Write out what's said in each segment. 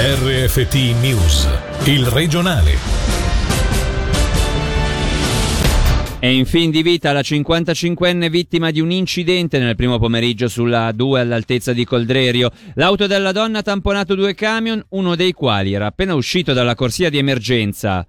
RFT News, il regionale. È in fin di vita la 55enne vittima di un incidente nel primo pomeriggio sulla A2 all'altezza di Coldrerio. L'auto della donna ha tamponato due camion, uno dei quali era appena uscito dalla corsia di emergenza.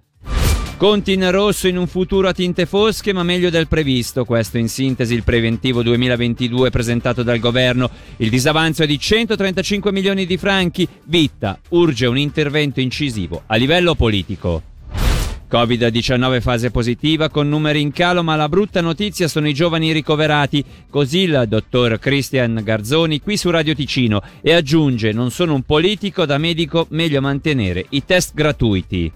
Conti in rosso in un futuro a tinte fosche, ma meglio del previsto. Questo in sintesi il preventivo 2022 presentato dal governo. Il disavanzo è di 135 milioni di franchi. Vitta urge un intervento incisivo a livello politico. Covid-19 fase positiva con numeri in calo, ma la brutta notizia sono i giovani ricoverati. Così il dottor Christian Garzoni qui su Radio Ticino e aggiunge: Non sono un politico, da medico meglio mantenere i test gratuiti.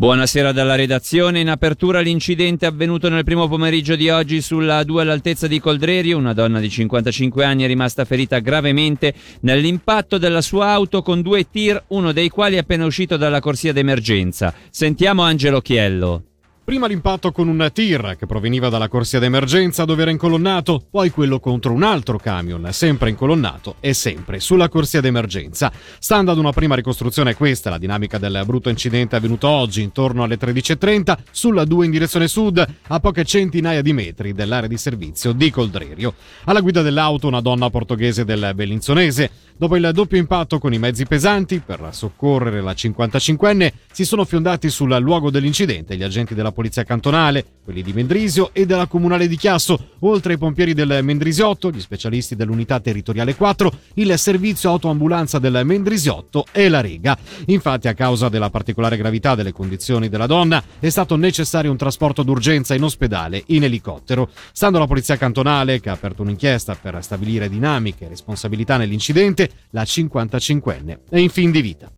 Buonasera dalla redazione. In apertura l'incidente avvenuto nel primo pomeriggio di oggi sulla 2 all'altezza di Coldrerio. Una donna di 55 anni è rimasta ferita gravemente nell'impatto della sua auto con due tir, uno dei quali è appena uscito dalla corsia d'emergenza. Sentiamo Angelo Chiello. Prima l'impatto con un tir che proveniva dalla corsia d'emergenza dove era incolonnato, poi quello contro un altro camion, sempre incolonnato e sempre sulla corsia d'emergenza. Stando ad una prima ricostruzione questa, la dinamica del brutto incidente è avvenuto oggi intorno alle 13.30 sulla 2 in direzione sud, a poche centinaia di metri dell'area di servizio di Coldrerio. Alla guida dell'auto una donna portoghese del Bellinzonese. Dopo il doppio impatto con i mezzi pesanti, per soccorrere la 55enne, si sono fiondati sul luogo dell'incidente gli agenti della polizia cantonale, quelli di Mendrisio e della comunale di Chiasso, oltre ai pompieri del Mendrisiotto, gli specialisti dell'unità territoriale 4, il servizio autoambulanza del Mendrisiotto e la Rega. Infatti, a causa della particolare gravità delle condizioni della donna, è stato necessario un trasporto d'urgenza in ospedale in elicottero. Stando alla polizia cantonale, che ha aperto un'inchiesta per stabilire dinamiche e responsabilità nell'incidente, la 55enne è in fin di vita.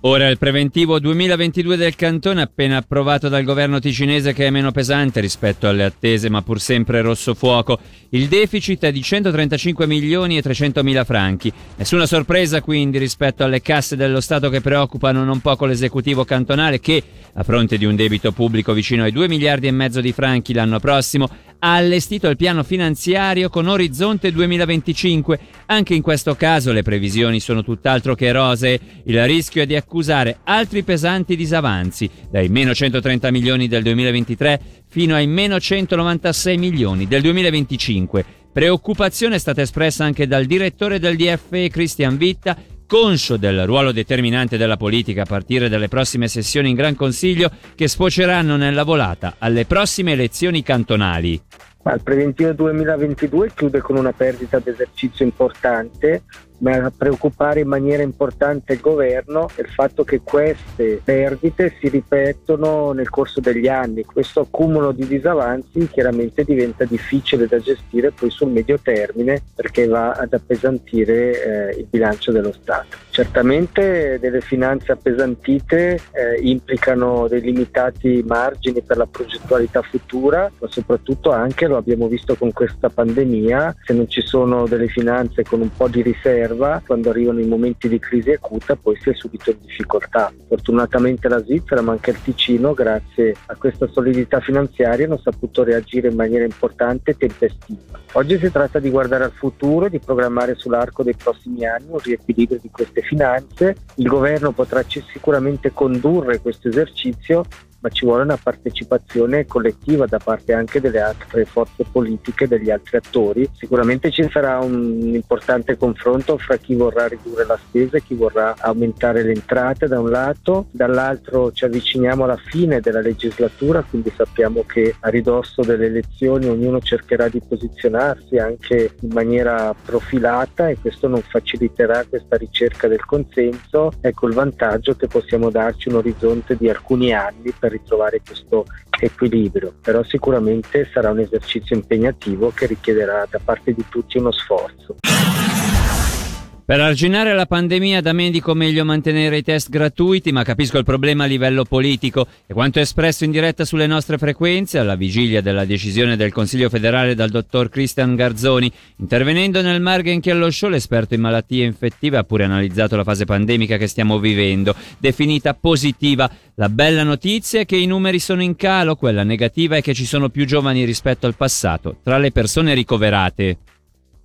Ora il preventivo 2022 del cantone appena approvato dal governo ticinese che è meno pesante rispetto alle attese ma pur sempre rosso fuoco. Il deficit è di 135 milioni e 300 mila franchi. Nessuna sorpresa quindi rispetto alle casse dello Stato che preoccupano non poco l'esecutivo cantonale che, a fronte di un debito pubblico vicino ai 2 miliardi e mezzo di franchi l'anno prossimo, ha allestito il piano finanziario con orizzonte 2025. Anche in questo caso le previsioni sono tutt'altro che rosee. Il rischio è di accusare altri pesanti disavanzi, dai meno 130 milioni del 2023 fino ai meno 196 milioni del 2025. Preoccupazione è stata espressa anche dal direttore del DFE Christian Vitta conscio del ruolo determinante della politica a partire dalle prossime sessioni in Gran Consiglio che sfoceranno nella volata alle prossime elezioni cantonali. Ma il preventivo 2022 chiude con una perdita d'esercizio importante, ma a preoccupare in maniera importante il governo è il fatto che queste perdite si ripetono nel corso degli anni. Questo accumulo di disavanzi chiaramente diventa difficile da gestire poi sul medio termine perché va ad appesantire eh, il bilancio dello Stato. Certamente delle finanze appesantite eh, implicano dei limitati margini per la progettualità futura, ma soprattutto anche, abbiamo visto con questa pandemia, se non ci sono delle finanze con un po' di riserva, quando arrivano i momenti di crisi acuta poi si è subito in difficoltà. Fortunatamente la Svizzera, ma anche il Ticino, grazie a questa solidità finanziaria, hanno saputo reagire in maniera importante e tempestiva. Oggi si tratta di guardare al futuro, di programmare sull'arco dei prossimi anni un riequilibrio di queste finanze. Il governo potrà sicuramente condurre questo esercizio ma ci vuole una partecipazione collettiva da parte anche delle altre forze politiche, degli altri attori. Sicuramente ci sarà un importante confronto fra chi vorrà ridurre la spesa e chi vorrà aumentare le entrate da un lato, dall'altro ci avviciniamo alla fine della legislatura, quindi sappiamo che a ridosso delle elezioni ognuno cercherà di posizionarsi anche in maniera profilata e questo non faciliterà questa ricerca del consenso. Ecco il vantaggio che possiamo darci un orizzonte di alcuni anni per ritrovare questo equilibrio, però sicuramente sarà un esercizio impegnativo che richiederà da parte di tutti uno sforzo. Per arginare la pandemia da medico meglio mantenere i test gratuiti, ma capisco il problema a livello politico e quanto espresso in diretta sulle nostre frequenze alla vigilia della decisione del Consiglio federale dal dottor Christian Garzoni. Intervenendo nel Margen Chiello Show, l'esperto in malattie infettive ha pure analizzato la fase pandemica che stiamo vivendo, definita positiva. La bella notizia è che i numeri sono in calo, quella negativa è che ci sono più giovani rispetto al passato tra le persone ricoverate.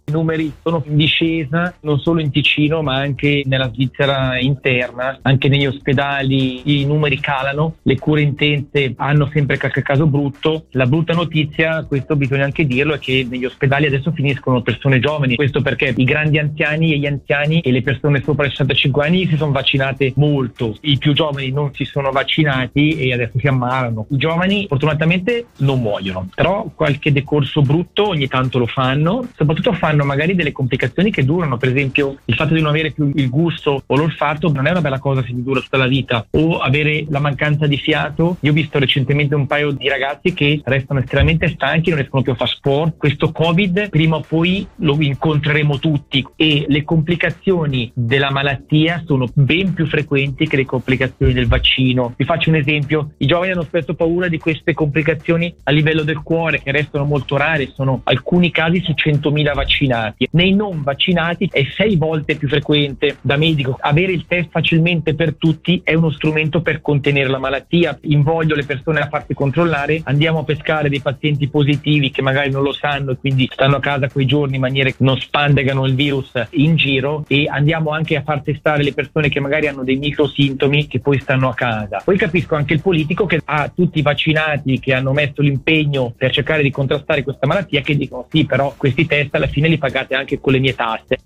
I numeri sono in discesa non solo in Ticino ma anche nella Svizzera interna, anche negli ospedali i numeri calano, le cure intense hanno sempre qualche caso brutto. La brutta notizia, questo bisogna anche dirlo, è che negli ospedali adesso finiscono persone giovani, questo perché i grandi anziani e gli anziani e le persone sopra i 65 anni si sono vaccinate molto, i più giovani non si sono vaccinati e adesso si ammalano. I giovani fortunatamente non muoiono, però qualche decorso brutto ogni tanto lo fanno, soprattutto fanno hanno magari delle complicazioni che durano, per esempio il fatto di non avere più il gusto o l'olfatto non è una bella cosa se ti dura tutta la vita, o avere la mancanza di fiato. Io ho visto recentemente un paio di ragazzi che restano estremamente stanchi, non riescono più a fare sport. Questo Covid prima o poi lo incontreremo tutti e le complicazioni della malattia sono ben più frequenti che le complicazioni del vaccino. Vi faccio un esempio, i giovani hanno spesso paura di queste complicazioni a livello del cuore che restano molto rare, sono alcuni casi su 100.000 vaccinati vaccinati. Nei non vaccinati è sei volte più frequente da medico. Avere il test facilmente per tutti è uno strumento per contenere la malattia. Invoglio le persone a farsi controllare, andiamo a pescare dei pazienti positivi che magari non lo sanno e quindi stanno a casa quei giorni in maniera che non spandegano il virus in giro e andiamo anche a far testare le persone che magari hanno dei microsintomi che poi stanno a casa. Poi capisco anche il politico che ha tutti i vaccinati che hanno messo l'impegno per cercare di contrastare questa malattia che dicono sì però questi test alla fine li pagate anche con le mie tasse.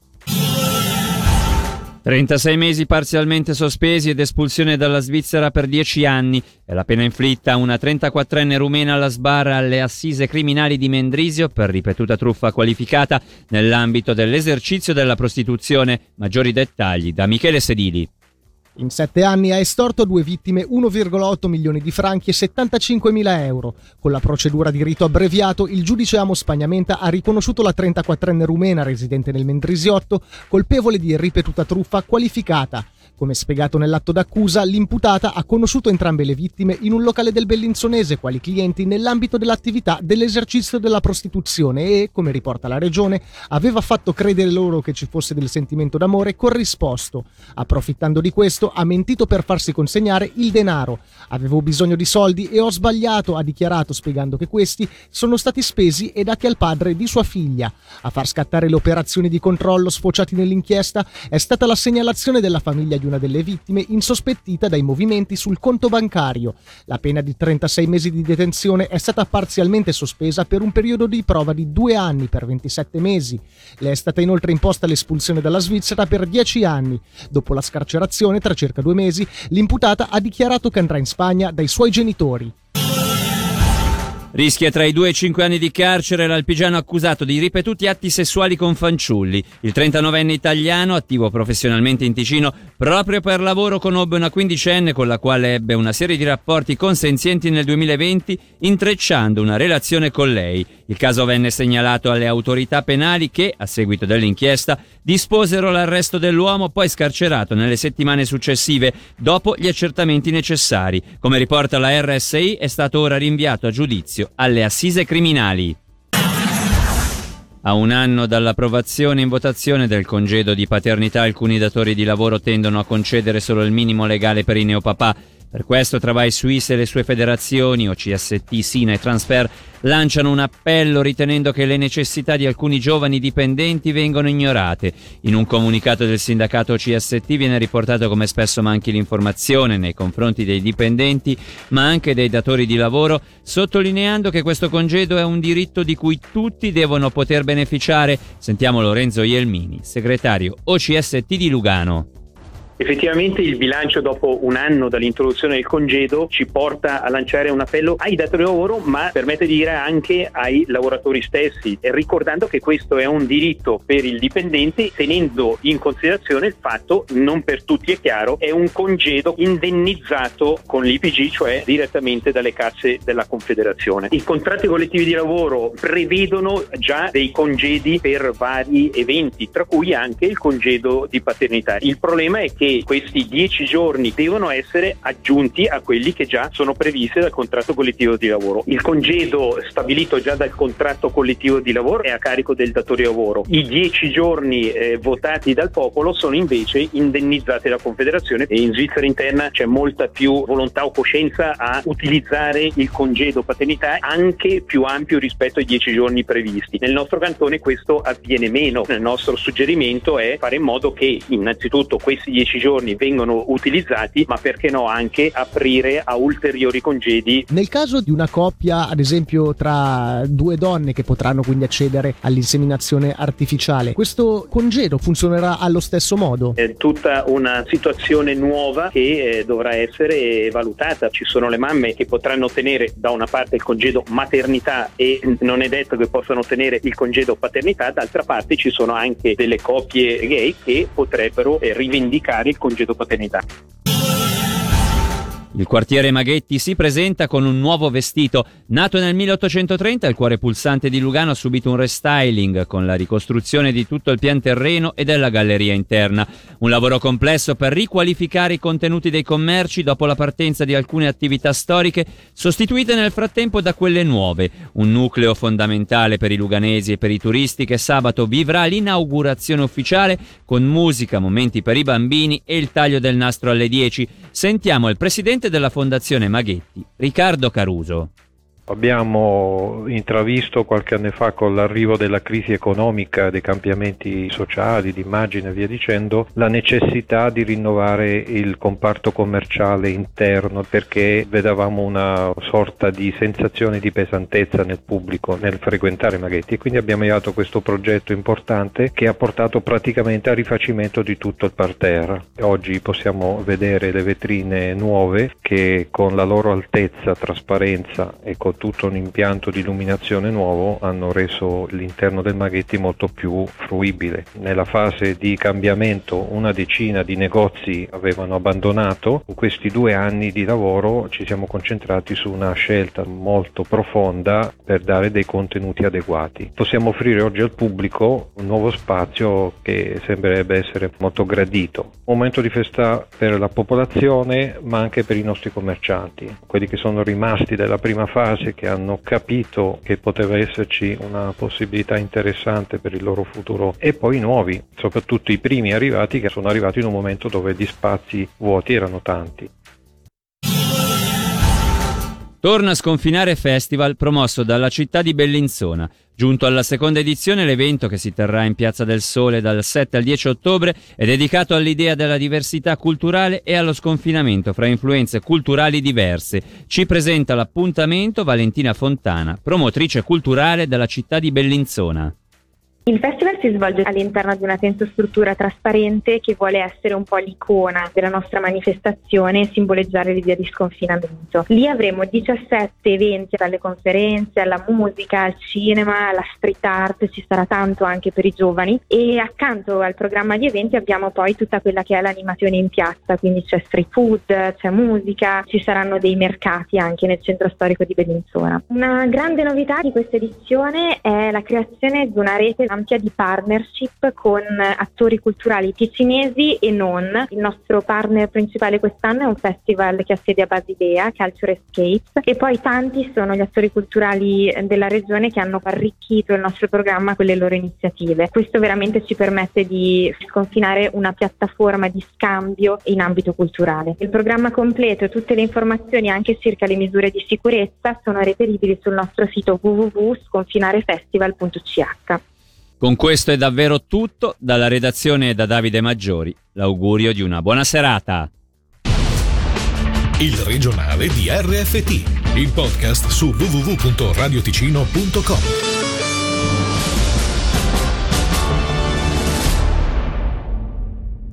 36 mesi parzialmente sospesi ed espulsione dalla Svizzera per 10 anni è la pena inflitta a una 34enne rumena alla sbarra alle assise criminali di Mendrisio per ripetuta truffa qualificata nell'ambito dell'esercizio della prostituzione. Maggiori dettagli da Michele Sedili. In sette anni ha estorto a due vittime 1,8 milioni di franchi e 75 mila euro. Con la procedura di rito abbreviato, il giudice Amo Spagnamenta ha riconosciuto la 34enne rumena residente nel Mendrisiotto colpevole di ripetuta truffa qualificata come spiegato nell'atto d'accusa, l'imputata ha conosciuto entrambe le vittime in un locale del Bellinzonese quali clienti nell'ambito dell'attività dell'esercizio della prostituzione e, come riporta la regione, aveva fatto credere loro che ci fosse del sentimento d'amore corrisposto. Approfittando di questo, ha mentito per farsi consegnare il denaro. Avevo bisogno di soldi e ho sbagliato, ha dichiarato spiegando che questi sono stati spesi e dati al padre di sua figlia. A far scattare le operazioni di controllo sfociati nell'inchiesta è stata la segnalazione della famiglia di di una delle vittime insospettita dai movimenti sul conto bancario. La pena di 36 mesi di detenzione è stata parzialmente sospesa per un periodo di prova di due anni per 27 mesi. Le è stata inoltre imposta l'espulsione dalla Svizzera per 10 anni. Dopo la scarcerazione, tra circa due mesi, l'imputata ha dichiarato che andrà in Spagna dai suoi genitori. Rischia tra i due e i cinque anni di carcere l'alpigiano accusato di ripetuti atti sessuali con fanciulli. Il 39enne italiano, attivo professionalmente in Ticino, proprio per lavoro conobbe una quindicenne con la quale ebbe una serie di rapporti consenzienti nel 2020, intrecciando una relazione con lei. Il caso venne segnalato alle autorità penali che, a seguito dell'inchiesta, disposero l'arresto dell'uomo poi scarcerato nelle settimane successive, dopo gli accertamenti necessari. Come riporta la RSI, è stato ora rinviato a giudizio alle assise criminali. A un anno dall'approvazione in votazione del congedo di paternità, alcuni datori di lavoro tendono a concedere solo il minimo legale per i neopapà per questo Travail Suisse e le sue federazioni, OCST, Sina e Transfer, lanciano un appello ritenendo che le necessità di alcuni giovani dipendenti vengono ignorate. In un comunicato del sindacato OCST viene riportato come spesso manchi l'informazione nei confronti dei dipendenti, ma anche dei datori di lavoro, sottolineando che questo congedo è un diritto di cui tutti devono poter beneficiare. Sentiamo Lorenzo Ielmini, segretario OCST di Lugano. Effettivamente il bilancio dopo un anno dall'introduzione del congedo ci porta a lanciare un appello ai datori di lavoro, ma permette di dire anche ai lavoratori stessi, ricordando che questo è un diritto per il dipendente, tenendo in considerazione il fatto, non per tutti è chiaro, è un congedo indennizzato con l'IPG, cioè direttamente dalle casse della Confederazione. I contratti collettivi di lavoro prevedono già dei congedi per vari eventi, tra cui anche il congedo di paternità. Il problema è che che questi 10 giorni devono essere aggiunti a quelli che già sono previsti dal contratto collettivo di lavoro. Il congedo stabilito già dal contratto collettivo di lavoro è a carico del datore di lavoro. I 10 giorni eh, votati dal popolo sono invece indennizzati dalla Confederazione e in Svizzera interna c'è molta più volontà o coscienza a utilizzare il congedo paternità anche più ampio rispetto ai 10 giorni previsti. Nel nostro cantone questo avviene meno. Il nostro suggerimento è fare in modo che innanzitutto questi 10 giorni vengano utilizzati, ma perché no anche aprire a ulteriori congedi. Nel caso di una coppia, ad esempio tra due donne che potranno quindi accedere all'inseminazione artificiale, questo congedo funzionerà allo stesso modo? È tutta una situazione nuova che eh, dovrà essere valutata. Ci sono le mamme che potranno ottenere da una parte il congedo maternità e non è detto che possano ottenere il congedo paternità, d'altra parte ci sono anche delle coppie gay che potrebbero eh, rivendicare il congedo paternità. Il quartiere Maghetti si presenta con un nuovo vestito. Nato nel 1830, il cuore pulsante di Lugano ha subito un restyling con la ricostruzione di tutto il pian terreno e della galleria interna. Un lavoro complesso per riqualificare i contenuti dei commerci dopo la partenza di alcune attività storiche, sostituite nel frattempo da quelle nuove. Un nucleo fondamentale per i luganesi e per i turisti che sabato vivrà l'inaugurazione ufficiale con musica, momenti per i bambini e il taglio del nastro alle 10. Sentiamo il presidente della Fondazione Maghetti, Riccardo Caruso. Abbiamo intravisto qualche anno fa con l'arrivo della crisi economica, dei cambiamenti sociali, di immagine e via dicendo, la necessità di rinnovare il comparto commerciale interno perché vedevamo una sorta di sensazione di pesantezza nel pubblico nel frequentare Maghetti e quindi abbiamo avviato questo progetto importante che ha portato praticamente al rifacimento di tutto il parterre. Oggi possiamo vedere le vetrine nuove che con la loro altezza, trasparenza e con tutto un impianto di illuminazione nuovo hanno reso l'interno del Maghetti molto più fruibile. Nella fase di cambiamento una decina di negozi avevano abbandonato, in questi due anni di lavoro ci siamo concentrati su una scelta molto profonda per dare dei contenuti adeguati. Possiamo offrire oggi al pubblico un nuovo spazio che sembrerebbe essere molto gradito, un momento di festa per la popolazione ma anche per i nostri commercianti, quelli che sono rimasti dalla prima fase paesi che hanno capito che poteva esserci una possibilità interessante per il loro futuro e poi i nuovi, soprattutto i primi arrivati che sono arrivati in un momento dove gli spazi vuoti erano tanti. Torna a sconfinare Festival promosso dalla città di Bellinzona. Giunto alla seconda edizione, l'evento che si terrà in Piazza del Sole dal 7 al 10 ottobre è dedicato all'idea della diversità culturale e allo sconfinamento fra influenze culturali diverse. Ci presenta l'appuntamento Valentina Fontana, promotrice culturale della città di Bellinzona. Il festival si svolge all'interno di una tensostruttura trasparente che vuole essere un po' l'icona della nostra manifestazione e simboleggiare l'idea di sconfinamento. Lì avremo 17 eventi, dalle conferenze alla musica, al cinema, alla street art, ci sarà tanto anche per i giovani e accanto al programma di eventi abbiamo poi tutta quella che è l'animazione in piazza, quindi c'è street food, c'è musica, ci saranno dei mercati anche nel centro storico di Bellinzona. Una grande novità di questa edizione è la creazione di una rete ampia di partnership con attori culturali ticinesi e non. Il nostro partner principale quest'anno è un festival che ha sede a Basidea, Culture Escapes, e poi tanti sono gli attori culturali della regione che hanno arricchito il nostro programma con le loro iniziative. Questo veramente ci permette di sconfinare una piattaforma di scambio in ambito culturale. Il programma completo e tutte le informazioni anche circa le misure di sicurezza sono reperibili sul nostro sito www.sconfinarefestival.ch. Con questo è davvero tutto. Dalla redazione da Davide Maggiori, l'augurio di una buona serata. Il regionale di RFT, il podcast su www.radioticino.com.